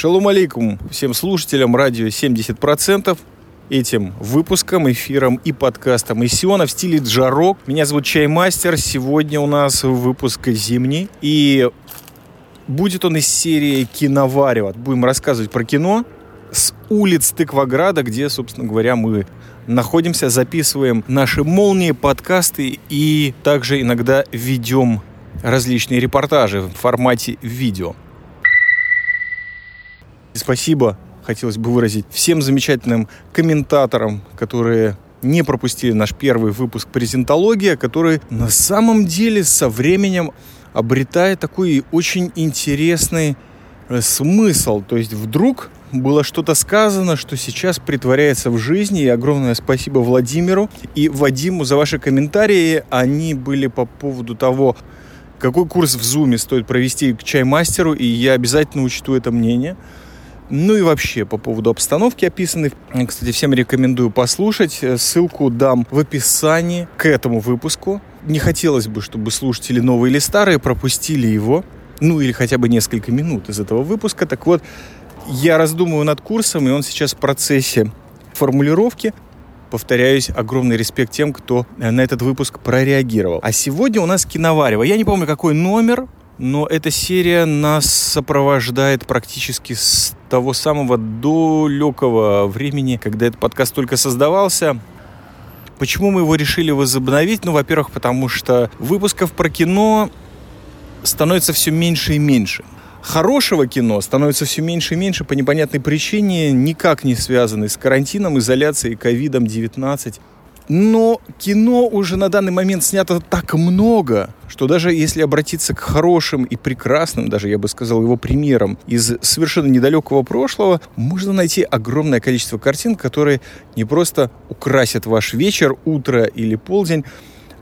Шалом алейкум всем слушателям радио 70%. Этим выпуском, эфиром и подкастом Исиона в стиле джарок. Меня зовут Чаймастер. Сегодня у нас выпуск зимний. И будет он из серии «Киноварево». Будем рассказывать про кино с улиц Тыкваграда, где, собственно говоря, мы находимся, записываем наши молнии, подкасты и также иногда ведем различные репортажи в формате видео. Спасибо хотелось бы выразить всем замечательным комментаторам, которые не пропустили наш первый выпуск «Презентология», который на самом деле со временем обретает такой очень интересный э, смысл. То есть вдруг было что-то сказано, что сейчас притворяется в жизни. И огромное спасибо Владимиру и Вадиму за ваши комментарии. Они были по поводу того, какой курс в Зуме стоит провести к чаймастеру, и я обязательно учту это мнение. Ну и вообще по поводу обстановки описанной. Кстати, всем рекомендую послушать. Ссылку дам в описании к этому выпуску. Не хотелось бы, чтобы слушатели новые или старые пропустили его. Ну или хотя бы несколько минут из этого выпуска. Так вот, я раздумываю над курсом, и он сейчас в процессе формулировки. Повторяюсь, огромный респект тем, кто на этот выпуск прореагировал. А сегодня у нас киноварево. Я не помню, какой номер, но эта серия нас сопровождает практически с того самого далекого времени, когда этот подкаст только создавался. Почему мы его решили возобновить? Ну, во-первых, потому что выпусков про кино становится все меньше и меньше. Хорошего кино становится все меньше и меньше по непонятной причине, никак не связанной с карантином, изоляцией, ковидом 19. Но кино уже на данный момент снято так много, что даже если обратиться к хорошим и прекрасным, даже я бы сказал, его примерам из совершенно недалекого прошлого, можно найти огромное количество картин, которые не просто украсят ваш вечер, утро или полдень,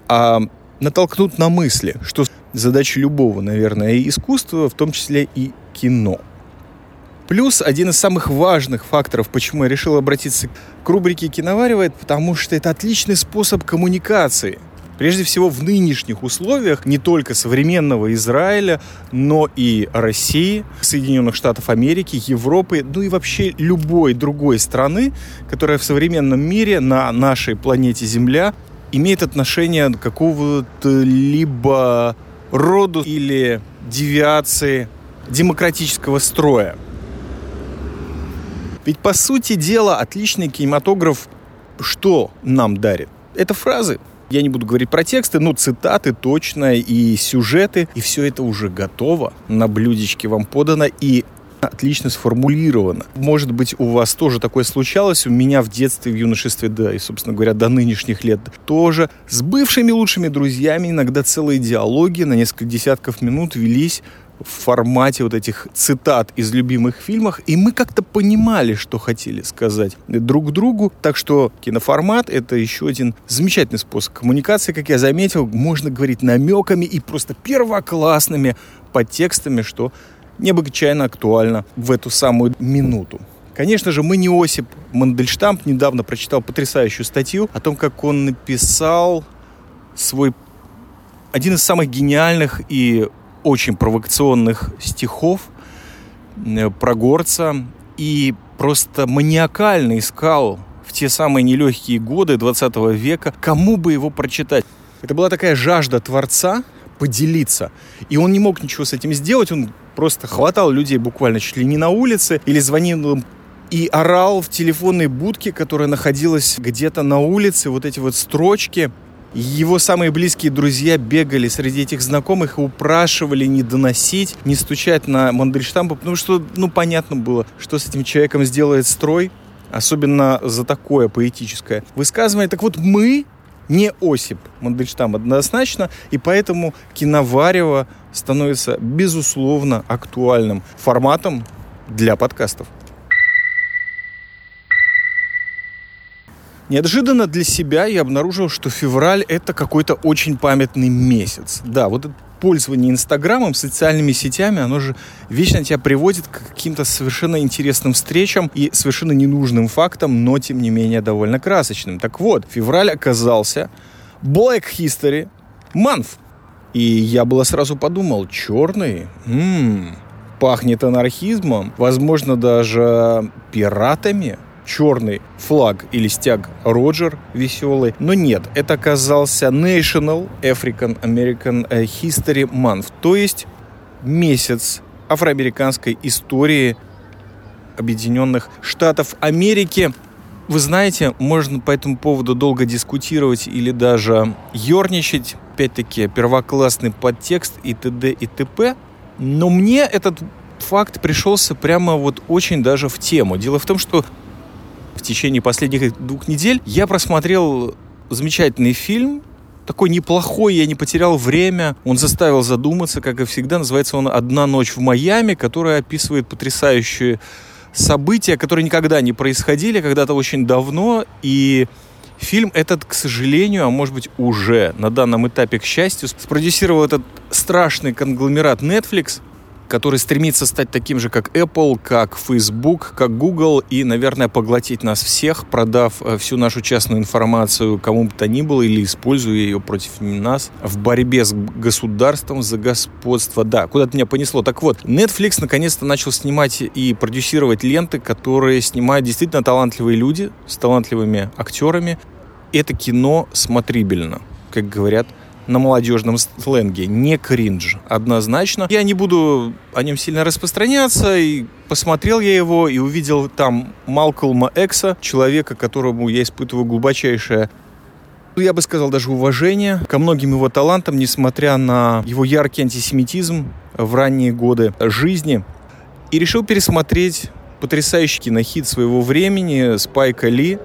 а натолкнут на мысли, что задача любого, наверное, искусства, в том числе и кино. Плюс один из самых важных факторов, почему я решил обратиться к рубрике «Киноваривает», потому что это отличный способ коммуникации. Прежде всего в нынешних условиях не только современного Израиля, но и России, Соединенных Штатов Америки, Европы, ну и вообще любой другой страны, которая в современном мире на нашей планете Земля имеет отношение к какого-то либо роду или девиации демократического строя. Ведь, по сути дела, отличный кинематограф что нам дарит? Это фразы. Я не буду говорить про тексты, но цитаты точно и сюжеты. И все это уже готово. На блюдечке вам подано. И отлично сформулировано. Может быть, у вас тоже такое случалось. У меня в детстве, в юношестве, да, и, собственно говоря, до нынешних лет тоже. С бывшими лучшими друзьями иногда целые диалоги на несколько десятков минут велись в формате вот этих цитат из любимых фильмов, и мы как-то понимали, что хотели сказать друг другу. Так что киноформат — это еще один замечательный способ коммуникации, как я заметил. Можно говорить намеками и просто первоклассными подтекстами, что необычайно актуально в эту самую минуту. Конечно же, мы не Осип Мандельштамп. Недавно прочитал потрясающую статью о том, как он написал свой один из самых гениальных и очень провокационных стихов э, про горца и просто маниакально искал в те самые нелегкие годы 20 века, кому бы его прочитать. Это была такая жажда Творца поделиться. И он не мог ничего с этим сделать, он просто хватал людей буквально чуть ли не на улице или звонил им и орал в телефонной будке, которая находилась где-то на улице, вот эти вот строчки – его самые близкие друзья бегали среди этих знакомых и упрашивали не доносить, не стучать на Мандельштампа, потому что, ну, понятно было, что с этим человеком сделает строй, особенно за такое поэтическое высказывание. Так вот, мы не Осип Мандельштам однозначно, и поэтому киноварево становится, безусловно, актуальным форматом для подкастов. Неожиданно для себя я обнаружил, что февраль это какой-то очень памятный месяц. Да, вот это пользование Инстаграмом, социальными сетями, оно же вечно тебя приводит к каким-то совершенно интересным встречам и совершенно ненужным фактам, но тем не менее довольно красочным. Так вот, февраль оказался Black History Month. И я было сразу подумал, черный? М-м, пахнет анархизмом, возможно, даже пиратами, черный флаг или стяг Роджер веселый. Но нет, это оказался National African American э, History Month, то есть месяц афроамериканской истории Объединенных Штатов Америки. Вы знаете, можно по этому поводу долго дискутировать или даже ерничать. Опять-таки, первоклассный подтекст и т.д. и т.п. Но мне этот факт пришелся прямо вот очень даже в тему. Дело в том, что в течение последних двух недель я просмотрел замечательный фильм, такой неплохой, я не потерял время. Он заставил задуматься, как и всегда. Называется он «Одна ночь в Майами», который описывает потрясающие события, которые никогда не происходили, когда-то очень давно. И фильм этот, к сожалению, а может быть уже на данном этапе, к счастью, спродюсировал этот страшный конгломерат Netflix – который стремится стать таким же, как Apple, как Facebook, как Google и, наверное, поглотить нас всех, продав э, всю нашу частную информацию кому бы то ни было или используя ее против нас в борьбе с государством за господство. Да, куда-то меня понесло. Так вот, Netflix наконец-то начал снимать и продюсировать ленты, которые снимают действительно талантливые люди с талантливыми актерами. Это кино смотрибельно, как говорят на молодежном сленге. Не кринж, однозначно. Я не буду о нем сильно распространяться. И посмотрел я его и увидел там Малкольма Экса, человека, которому я испытываю глубочайшее я бы сказал, даже уважение ко многим его талантам, несмотря на его яркий антисемитизм в ранние годы жизни. И решил пересмотреть потрясающий кинохит своего времени Спайка Ли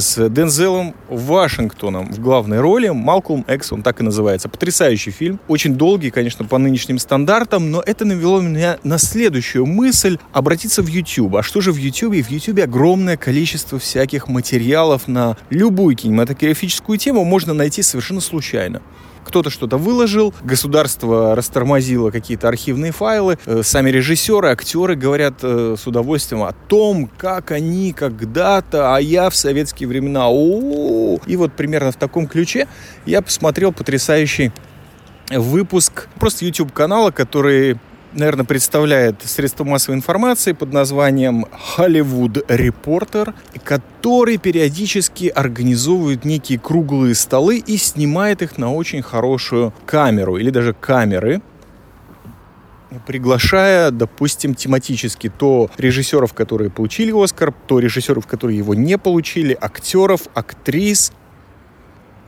с Дензелом Вашингтоном в главной роли. Малкольм Экс, он так и называется. Потрясающий фильм. Очень долгий, конечно, по нынешним стандартам, но это навело меня на следующую мысль обратиться в YouTube. А что же в YouTube? В YouTube огромное количество всяких материалов на любую кинематографическую тему можно найти совершенно случайно кто-то что-то выложил, государство растормозило какие-то архивные файлы, э, сами режиссеры, актеры говорят э, с удовольствием о том, как они когда-то, а я в советские времена, о, и вот примерно в таком ключе я посмотрел потрясающий выпуск просто YouTube канала, который наверное, представляет средство массовой информации под названием Hollywood Reporter, который периодически организовывает некие круглые столы и снимает их на очень хорошую камеру или даже камеры, приглашая, допустим, тематически то режиссеров, которые получили Оскар, то режиссеров, которые его не получили, актеров, актрис,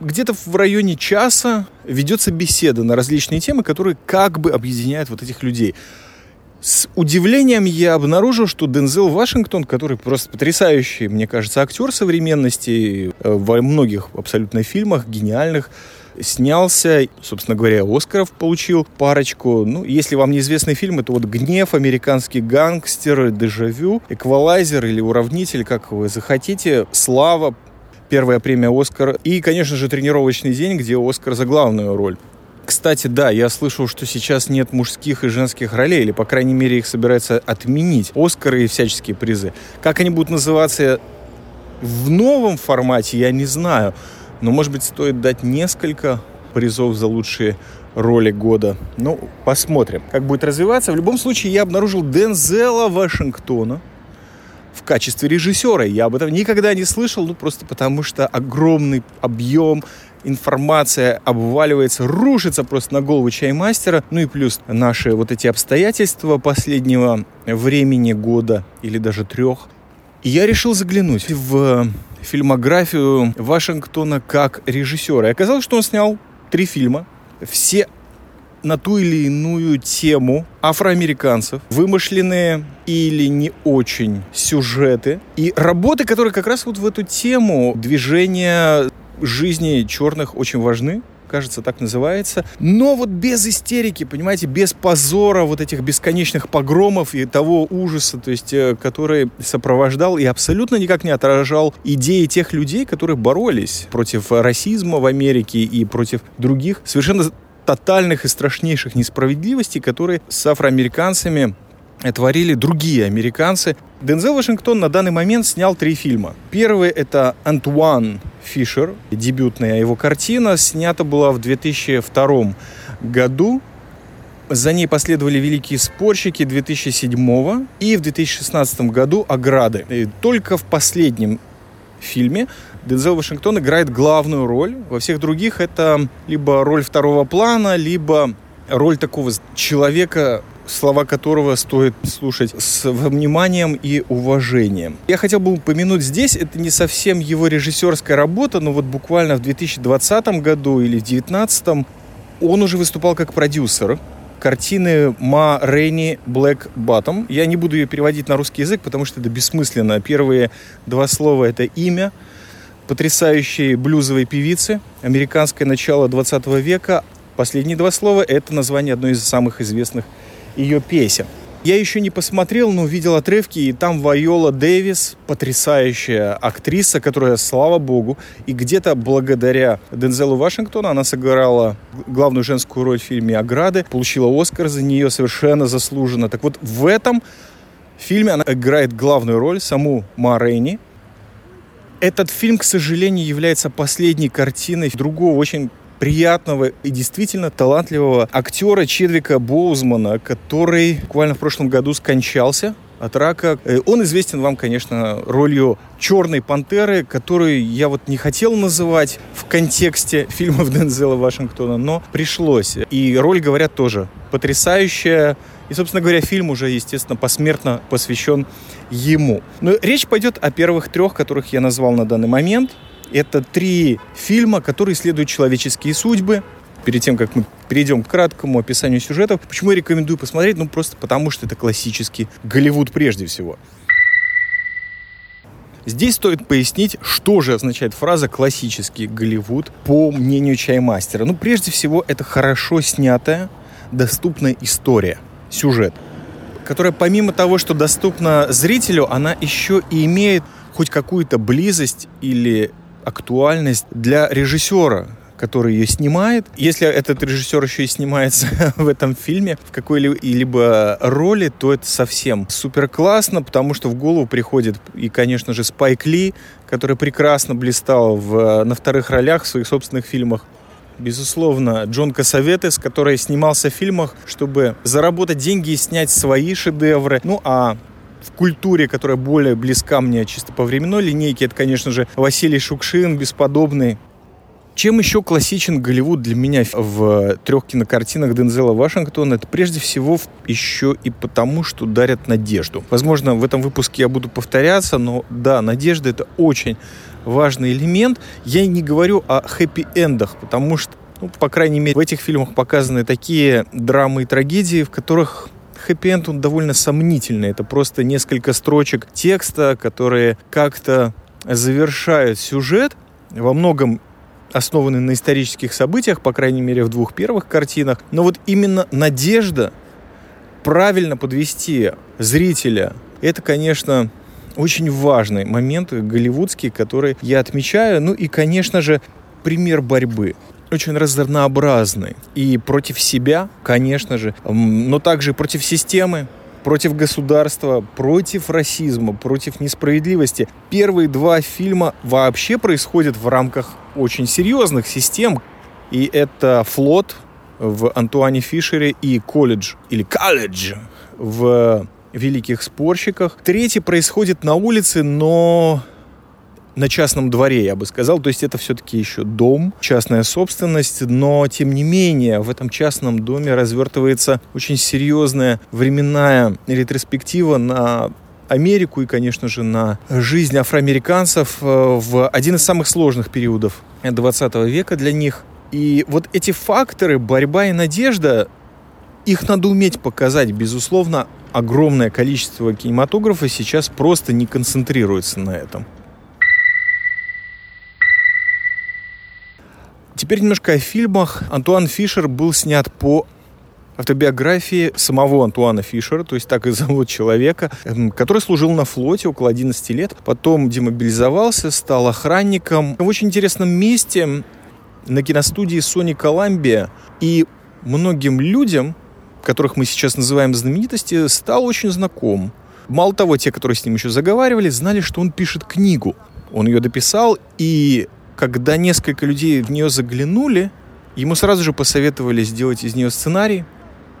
где-то в районе часа ведется беседа на различные темы, которые как бы объединяют вот этих людей. С удивлением я обнаружил, что Дензел Вашингтон, который просто потрясающий, мне кажется, актер современности э, во многих абсолютно фильмах, гениальных, снялся, собственно говоря, Оскаров получил парочку. Ну, если вам неизвестный фильм, это вот «Гнев», «Американский гангстер», «Дежавю», «Эквалайзер» или «Уравнитель», как вы захотите, «Слава», первая премия «Оскар». И, конечно же, тренировочный день, где «Оскар» за главную роль. Кстати, да, я слышал, что сейчас нет мужских и женских ролей, или, по крайней мере, их собираются отменить. Оскары и всяческие призы. Как они будут называться в новом формате, я не знаю. Но, может быть, стоит дать несколько призов за лучшие роли года. Ну, посмотрим, как будет развиваться. В любом случае, я обнаружил Дензела Вашингтона – в качестве режиссера. Я об этом никогда не слышал, ну просто потому что огромный объем информация обваливается, рушится просто на голову чаймастера. Ну и плюс наши вот эти обстоятельства последнего времени года или даже трех. И я решил заглянуть в фильмографию Вашингтона как режиссера. И оказалось, что он снял три фильма. Все на ту или иную тему афроамериканцев, вымышленные или не очень сюжеты и работы, которые как раз вот в эту тему движения жизни черных очень важны кажется, так называется. Но вот без истерики, понимаете, без позора вот этих бесконечных погромов и того ужаса, то есть, э, который сопровождал и абсолютно никак не отражал идеи тех людей, которые боролись против расизма в Америке и против других совершенно тотальных и страшнейших несправедливостей, которые с афроамериканцами творили другие американцы. Дензел Вашингтон на данный момент снял три фильма. Первый — это «Антуан Фишер», дебютная его картина, снята была в 2002 году. За ней последовали «Великие спорщики» 2007 и в 2016 году «Ограды». И только в последнем фильме Дензел Вашингтон играет главную роль. Во всех других это либо роль второго плана, либо роль такого человека, слова которого стоит слушать с вниманием и уважением. Я хотел бы упомянуть здесь, это не совсем его режиссерская работа, но вот буквально в 2020 году или в 2019 он уже выступал как продюсер картины Ма Рейни Блэк Баттом. Я не буду ее переводить на русский язык, потому что это бессмысленно. Первые два слова — это имя потрясающей блюзовой певицы, американское начало 20 века. Последние два слова — это название одной из самых известных ее песен. Я еще не посмотрел, но увидел отрывки, и там Вайола Дэвис, потрясающая актриса, которая, слава богу, и где-то благодаря Дензелу Вашингтону она сыграла главную женскую роль в фильме «Ограды», получила Оскар за нее совершенно заслуженно. Так вот, в этом фильме она играет главную роль, саму Ма Рейни. Этот фильм, к сожалению, является последней картиной другого очень приятного и действительно талантливого актера Чедвика Боузмана, который буквально в прошлом году скончался от рака. Э, он известен вам, конечно, ролью черной пантеры, которую я вот не хотел называть в контексте фильмов Дензела Вашингтона, но пришлось. И роль, говорят, тоже потрясающая. И, собственно говоря, фильм уже, естественно, посмертно посвящен ему. Но речь пойдет о первых трех, которых я назвал на данный момент. Это три фильма, которые исследуют человеческие судьбы. Перед тем, как мы перейдем к краткому описанию сюжетов, почему я рекомендую посмотреть? Ну, просто потому, что это классический Голливуд прежде всего. Здесь стоит пояснить, что же означает фраза «классический Голливуд» по мнению чаймастера. Ну, прежде всего, это хорошо снятая, доступная история, сюжет, которая помимо того, что доступна зрителю, она еще и имеет хоть какую-то близость или актуальность для режиссера, который ее снимает. Если этот режиссер еще и снимается в этом фильме в какой-либо роли, то это совсем супер классно, потому что в голову приходит и, конечно же, Спайк Ли, который прекрасно блистал в, на вторых ролях в своих собственных фильмах. Безусловно, Джон Кассаветес, который снимался в фильмах, чтобы заработать деньги и снять свои шедевры. Ну а в культуре, которая более близка мне чисто по временной линейке, это, конечно же, Василий Шукшин, бесподобный. Чем еще классичен Голливуд для меня в трех кинокартинах Дензела Вашингтона? Это прежде всего еще и потому, что дарят надежду. Возможно, в этом выпуске я буду повторяться, но да, надежда это очень важный элемент. Я не говорю о хэппи-эндах, потому что ну, по крайней мере, в этих фильмах показаны такие драмы и трагедии, в которых хэппи-энд, он довольно сомнительный. Это просто несколько строчек текста, которые как-то завершают сюжет, во многом основаны на исторических событиях, по крайней мере, в двух первых картинах. Но вот именно надежда правильно подвести зрителя, это, конечно, очень важный момент голливудский, который я отмечаю. Ну и, конечно же, пример борьбы очень разнообразный. И против себя, конечно же, но также против системы, против государства, против расизма, против несправедливости. Первые два фильма вообще происходят в рамках очень серьезных систем. И это «Флот» в Антуане Фишере и «Колледж» или «Колледж» в «Великих спорщиках». Третий происходит на улице, но на частном дворе, я бы сказал. То есть это все-таки еще дом, частная собственность, но тем не менее в этом частном доме развертывается очень серьезная временная ретроспектива на Америку и, конечно же, на жизнь афроамериканцев э, в один из самых сложных периодов 20 века для них. И вот эти факторы, борьба и надежда, их надо уметь показать. Безусловно, огромное количество кинематографа сейчас просто не концентрируется на этом. Теперь немножко о фильмах. Антуан Фишер был снят по автобиографии самого Антуана Фишера, то есть так и зовут человека, эм, который служил на флоте около 11 лет, потом демобилизовался, стал охранником в очень интересном месте на киностудии Sony Columbia. И многим людям, которых мы сейчас называем знаменитости, стал очень знаком. Мало того, те, которые с ним еще заговаривали, знали, что он пишет книгу. Он ее дописал, и когда несколько людей в нее заглянули, ему сразу же посоветовали сделать из нее сценарий.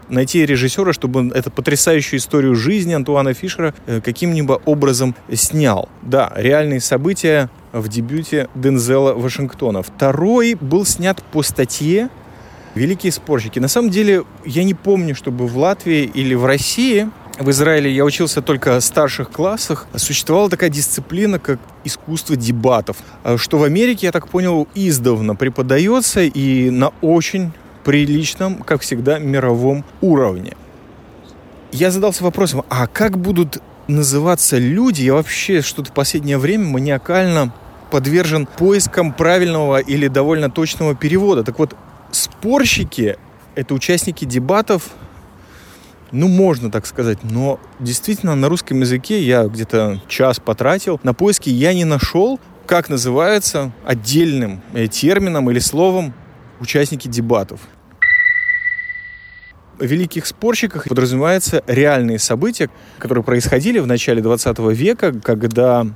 найти режиссера, чтобы он эту потрясающую историю жизни Антуана Фишера э, каким-либо образом снял. Да, реальные события в дебюте Дензела Вашингтона. Второй был снят по статье «Великие спорщики». На самом деле, я не помню, чтобы в Латвии или в России в Израиле я учился только в старших классах. Существовала такая дисциплина, как искусство дебатов, что в Америке, я так понял, издавна преподается и на очень приличном, как всегда, мировом уровне. Я задался вопросом, а как будут называться люди? Я вообще что-то в последнее время маниакально подвержен поискам правильного или довольно точного перевода. Так вот, спорщики — это участники дебатов, ну, можно так сказать, но действительно на русском языке я где-то час потратил. На поиски я не нашел, как называется отдельным э, термином или словом участники дебатов. В великих спорщиках подразумеваются реальные события, которые происходили в начале 20 века, когда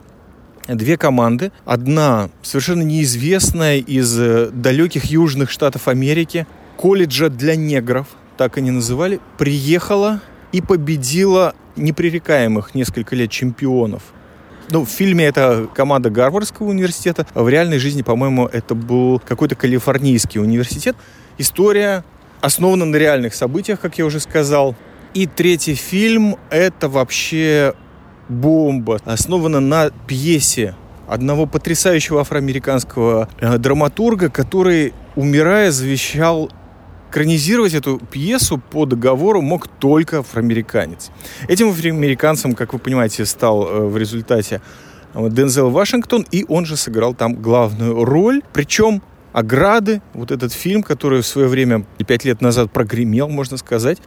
две команды. Одна совершенно неизвестная из э, далеких южных штатов Америки, колледжа для негров, так они называли, приехала и победила непререкаемых несколько лет чемпионов. Ну, в фильме это команда Гарвардского университета, в реальной жизни, по-моему, это был какой-то калифорнийский университет. История основана на реальных событиях, как я уже сказал. И третий фильм — это вообще бомба. Основана на пьесе одного потрясающего афроамериканского э, драматурга, который, умирая, завещал экранизировать эту пьесу по договору мог только афроамериканец. Этим афроамериканцем, как вы понимаете, стал э, в результате э, Дензел Вашингтон, и он же сыграл там главную роль. Причем «Ограды», вот этот фильм, который в свое время, пять лет назад прогремел, можно сказать,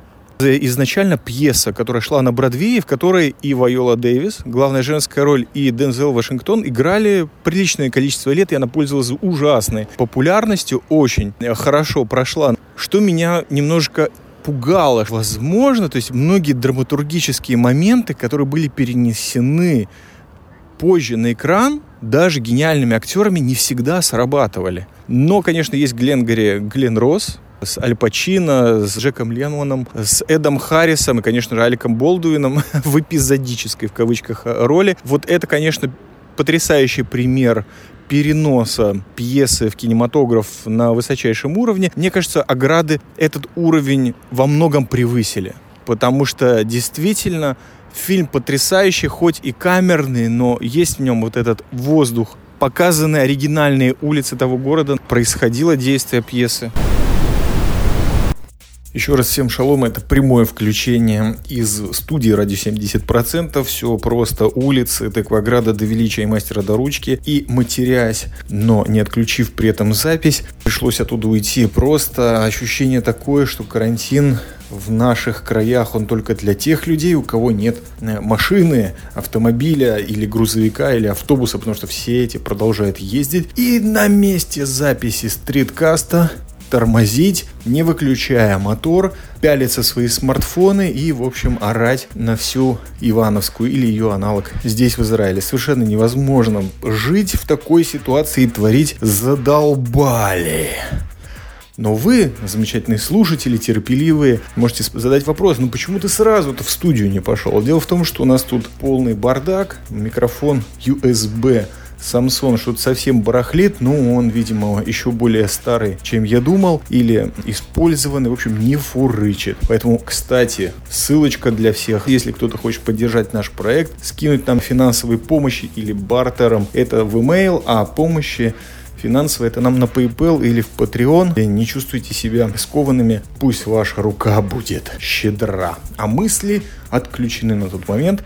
изначально пьеса, которая шла на Бродвее, в которой и Вайола Дэвис, главная женская роль, и Дензел Вашингтон играли приличное количество лет, и она пользовалась ужасной популярностью, очень хорошо прошла. Что меня немножко пугало. Возможно, то есть многие драматургические моменты, которые были перенесены позже на экран, даже гениальными актерами не всегда срабатывали. Но, конечно, есть Гленгари, Глен Росс, с Аль Пачино, с Джеком Ленноном, с Эдом Харрисом и, конечно же, Аликом Болдуином в эпизодической, в кавычках, роли. Вот это, конечно, потрясающий пример переноса пьесы в кинематограф на высочайшем уровне. Мне кажется, «Ограды» этот уровень во многом превысили. Потому что действительно фильм потрясающий, хоть и камерный, но есть в нем вот этот воздух. Показаны оригинальные улицы того города, происходило действие пьесы. Еще раз всем шалом, это прямое включение из студии «Радио 70%». Все просто улицы Текваграда до Величия и Мастера до Ручки. И матерясь, но не отключив при этом запись, пришлось оттуда уйти. Просто ощущение такое, что карантин в наших краях он только для тех людей, у кого нет э, машины, автомобиля или грузовика или автобуса, потому что все эти продолжают ездить. И на месте записи стриткаста тормозить, не выключая мотор, пялиться свои смартфоны и, в общем, орать на всю Ивановскую или ее аналог здесь, в Израиле. Совершенно невозможно жить в такой ситуации и творить задолбали. Но вы, замечательные слушатели, терпеливые, можете задать вопрос, ну почему ты сразу-то в студию не пошел? Дело в том, что у нас тут полный бардак, микрофон USB Самсон что-то совсем барахлит, но он, видимо, еще более старый, чем я думал, или использованный, в общем, не фурычит. Поэтому, кстати, ссылочка для всех, если кто-то хочет поддержать наш проект, скинуть нам финансовой помощи или бартером, это в email, а помощи финансово это нам на PayPal или в Patreon. Не чувствуйте себя скованными, пусть ваша рука будет щедра. А мысли отключены на тот момент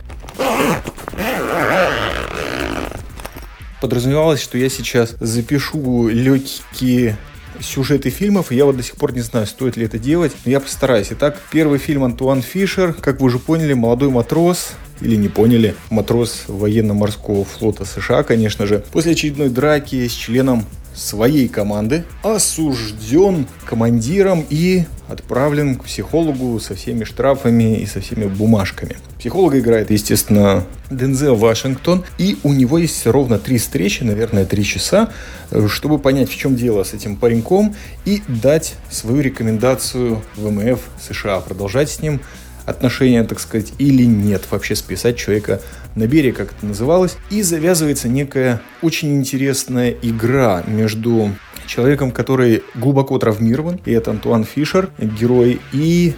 подразумевалось, что я сейчас запишу легкие сюжеты фильмов, и я вот до сих пор не знаю, стоит ли это делать, но я постараюсь. Итак, первый фильм Антуан Фишер, как вы уже поняли, молодой матрос, или не поняли, матрос военно-морского флота США, конечно же, после очередной драки с членом своей команды осужден командиром и отправлен к психологу со всеми штрафами и со всеми бумажками. Психолога играет, естественно, Дензел Вашингтон, и у него есть ровно три встречи, наверное, три часа, э, чтобы понять, в чем дело с этим пареньком и дать свою рекомендацию ВМФ США, продолжать с ним отношения, так сказать, или нет, вообще списать человека на берег, как это называлось. И завязывается некая очень интересная игра между человеком, который глубоко травмирован, и это Антуан Фишер, герой, и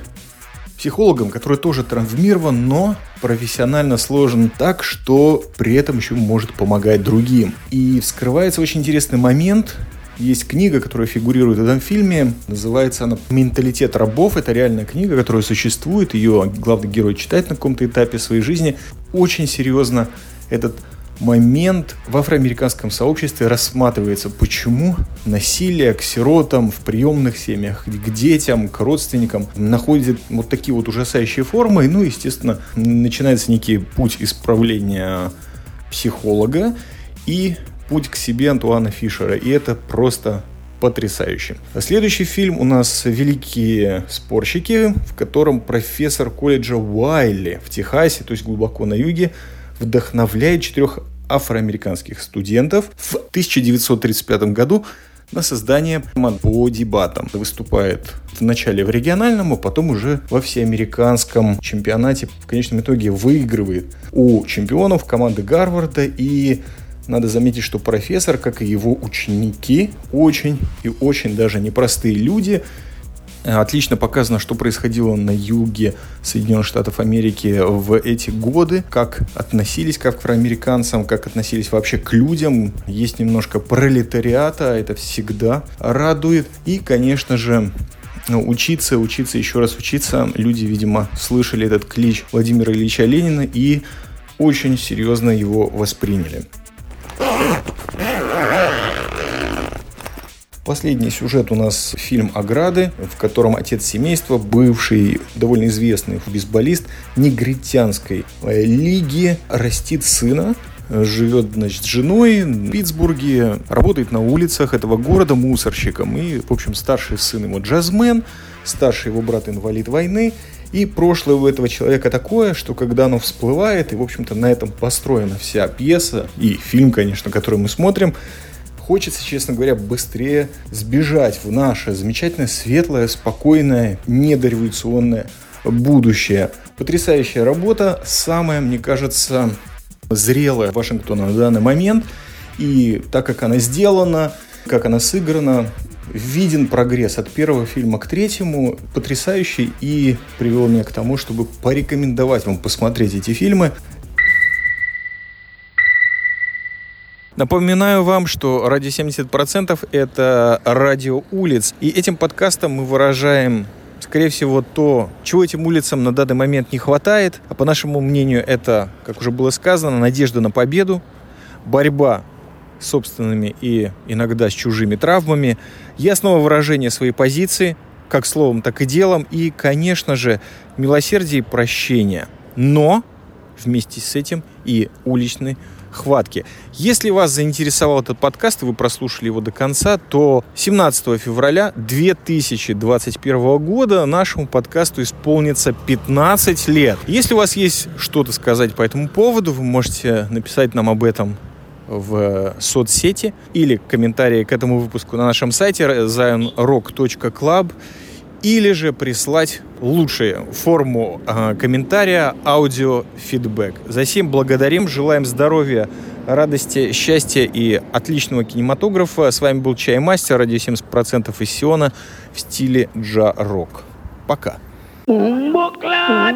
психологом, который тоже травмирован, но профессионально сложен так, что при этом еще может помогать другим. И вскрывается очень интересный момент, есть книга, которая фигурирует в этом фильме. Называется она «Менталитет рабов». Это реальная книга, которая существует. Ее главный герой читает на каком-то этапе своей жизни. Очень серьезно этот момент в афроамериканском сообществе рассматривается, почему насилие к сиротам в приемных семьях, к детям, к родственникам находит вот такие вот ужасающие формы. Ну, естественно, начинается некий путь исправления психолога и путь к себе Антуана Фишера. И это просто потрясающе. Следующий фильм у нас «Великие спорщики», в котором профессор колледжа Уайли в Техасе, то есть глубоко на юге, вдохновляет четырех афроамериканских студентов в 1935 году на создание по дебатам. Выступает вначале в региональном, а потом уже во всеамериканском чемпионате. В конечном итоге выигрывает у чемпионов команды Гарварда и надо заметить, что профессор, как и его ученики, очень и очень даже непростые люди. Отлично показано, что происходило на юге Соединенных Штатов Америки в эти годы, как относились к афроамериканцам, как относились вообще к людям. Есть немножко пролетариата, это всегда радует. И, конечно же, учиться, учиться, еще раз учиться. Люди, видимо, слышали этот клич Владимира Ильича Ленина и очень серьезно его восприняли. Последний сюжет у нас фильм «Ограды», в котором отец семейства, бывший довольно известный футболист негритянской лиги, растит сына, живет, значит, с женой в Питтсбурге, работает на улицах этого города мусорщиком. И, в общем, старший сын ему джазмен, старший его брат инвалид войны. И прошлое у этого человека такое, что когда оно всплывает, и, в общем-то, на этом построена вся пьеса и фильм, конечно, который мы смотрим, Хочется, честно говоря, быстрее сбежать в наше замечательное, светлое, спокойное, недореволюционное будущее. Потрясающая работа, самая, мне кажется, зрелая Вашингтона на данный момент. И так как она сделана, как она сыграна, виден прогресс от первого фильма к третьему, потрясающий и привел меня к тому, чтобы порекомендовать вам посмотреть эти фильмы. Напоминаю вам, что радио 70% это радио улиц. И этим подкастом мы выражаем скорее всего, то, чего этим улицам на данный момент не хватает. А по нашему мнению, это, как уже было сказано, надежда на победу, борьба с собственными и иногда с чужими травмами, ясного выражения своей позиции, как словом, так и делом, и, конечно же, милосердие и прощение. Но вместе с этим и уличный хватки. Если вас заинтересовал этот подкаст, и вы прослушали его до конца, то 17 февраля 2021 года нашему подкасту исполнится 15 лет. Если у вас есть что-то сказать по этому поводу, вы можете написать нам об этом в соцсети или комментарии к этому выпуску на нашем сайте zionrock.club или же прислать лучшую форму э, комментария аудиофидбэк. За всем благодарим, желаем здоровья, радости, счастья и отличного кинематографа. С вами был Чаймастер, радио 70% из Сиона в стиле джа-рок. Пока. Букла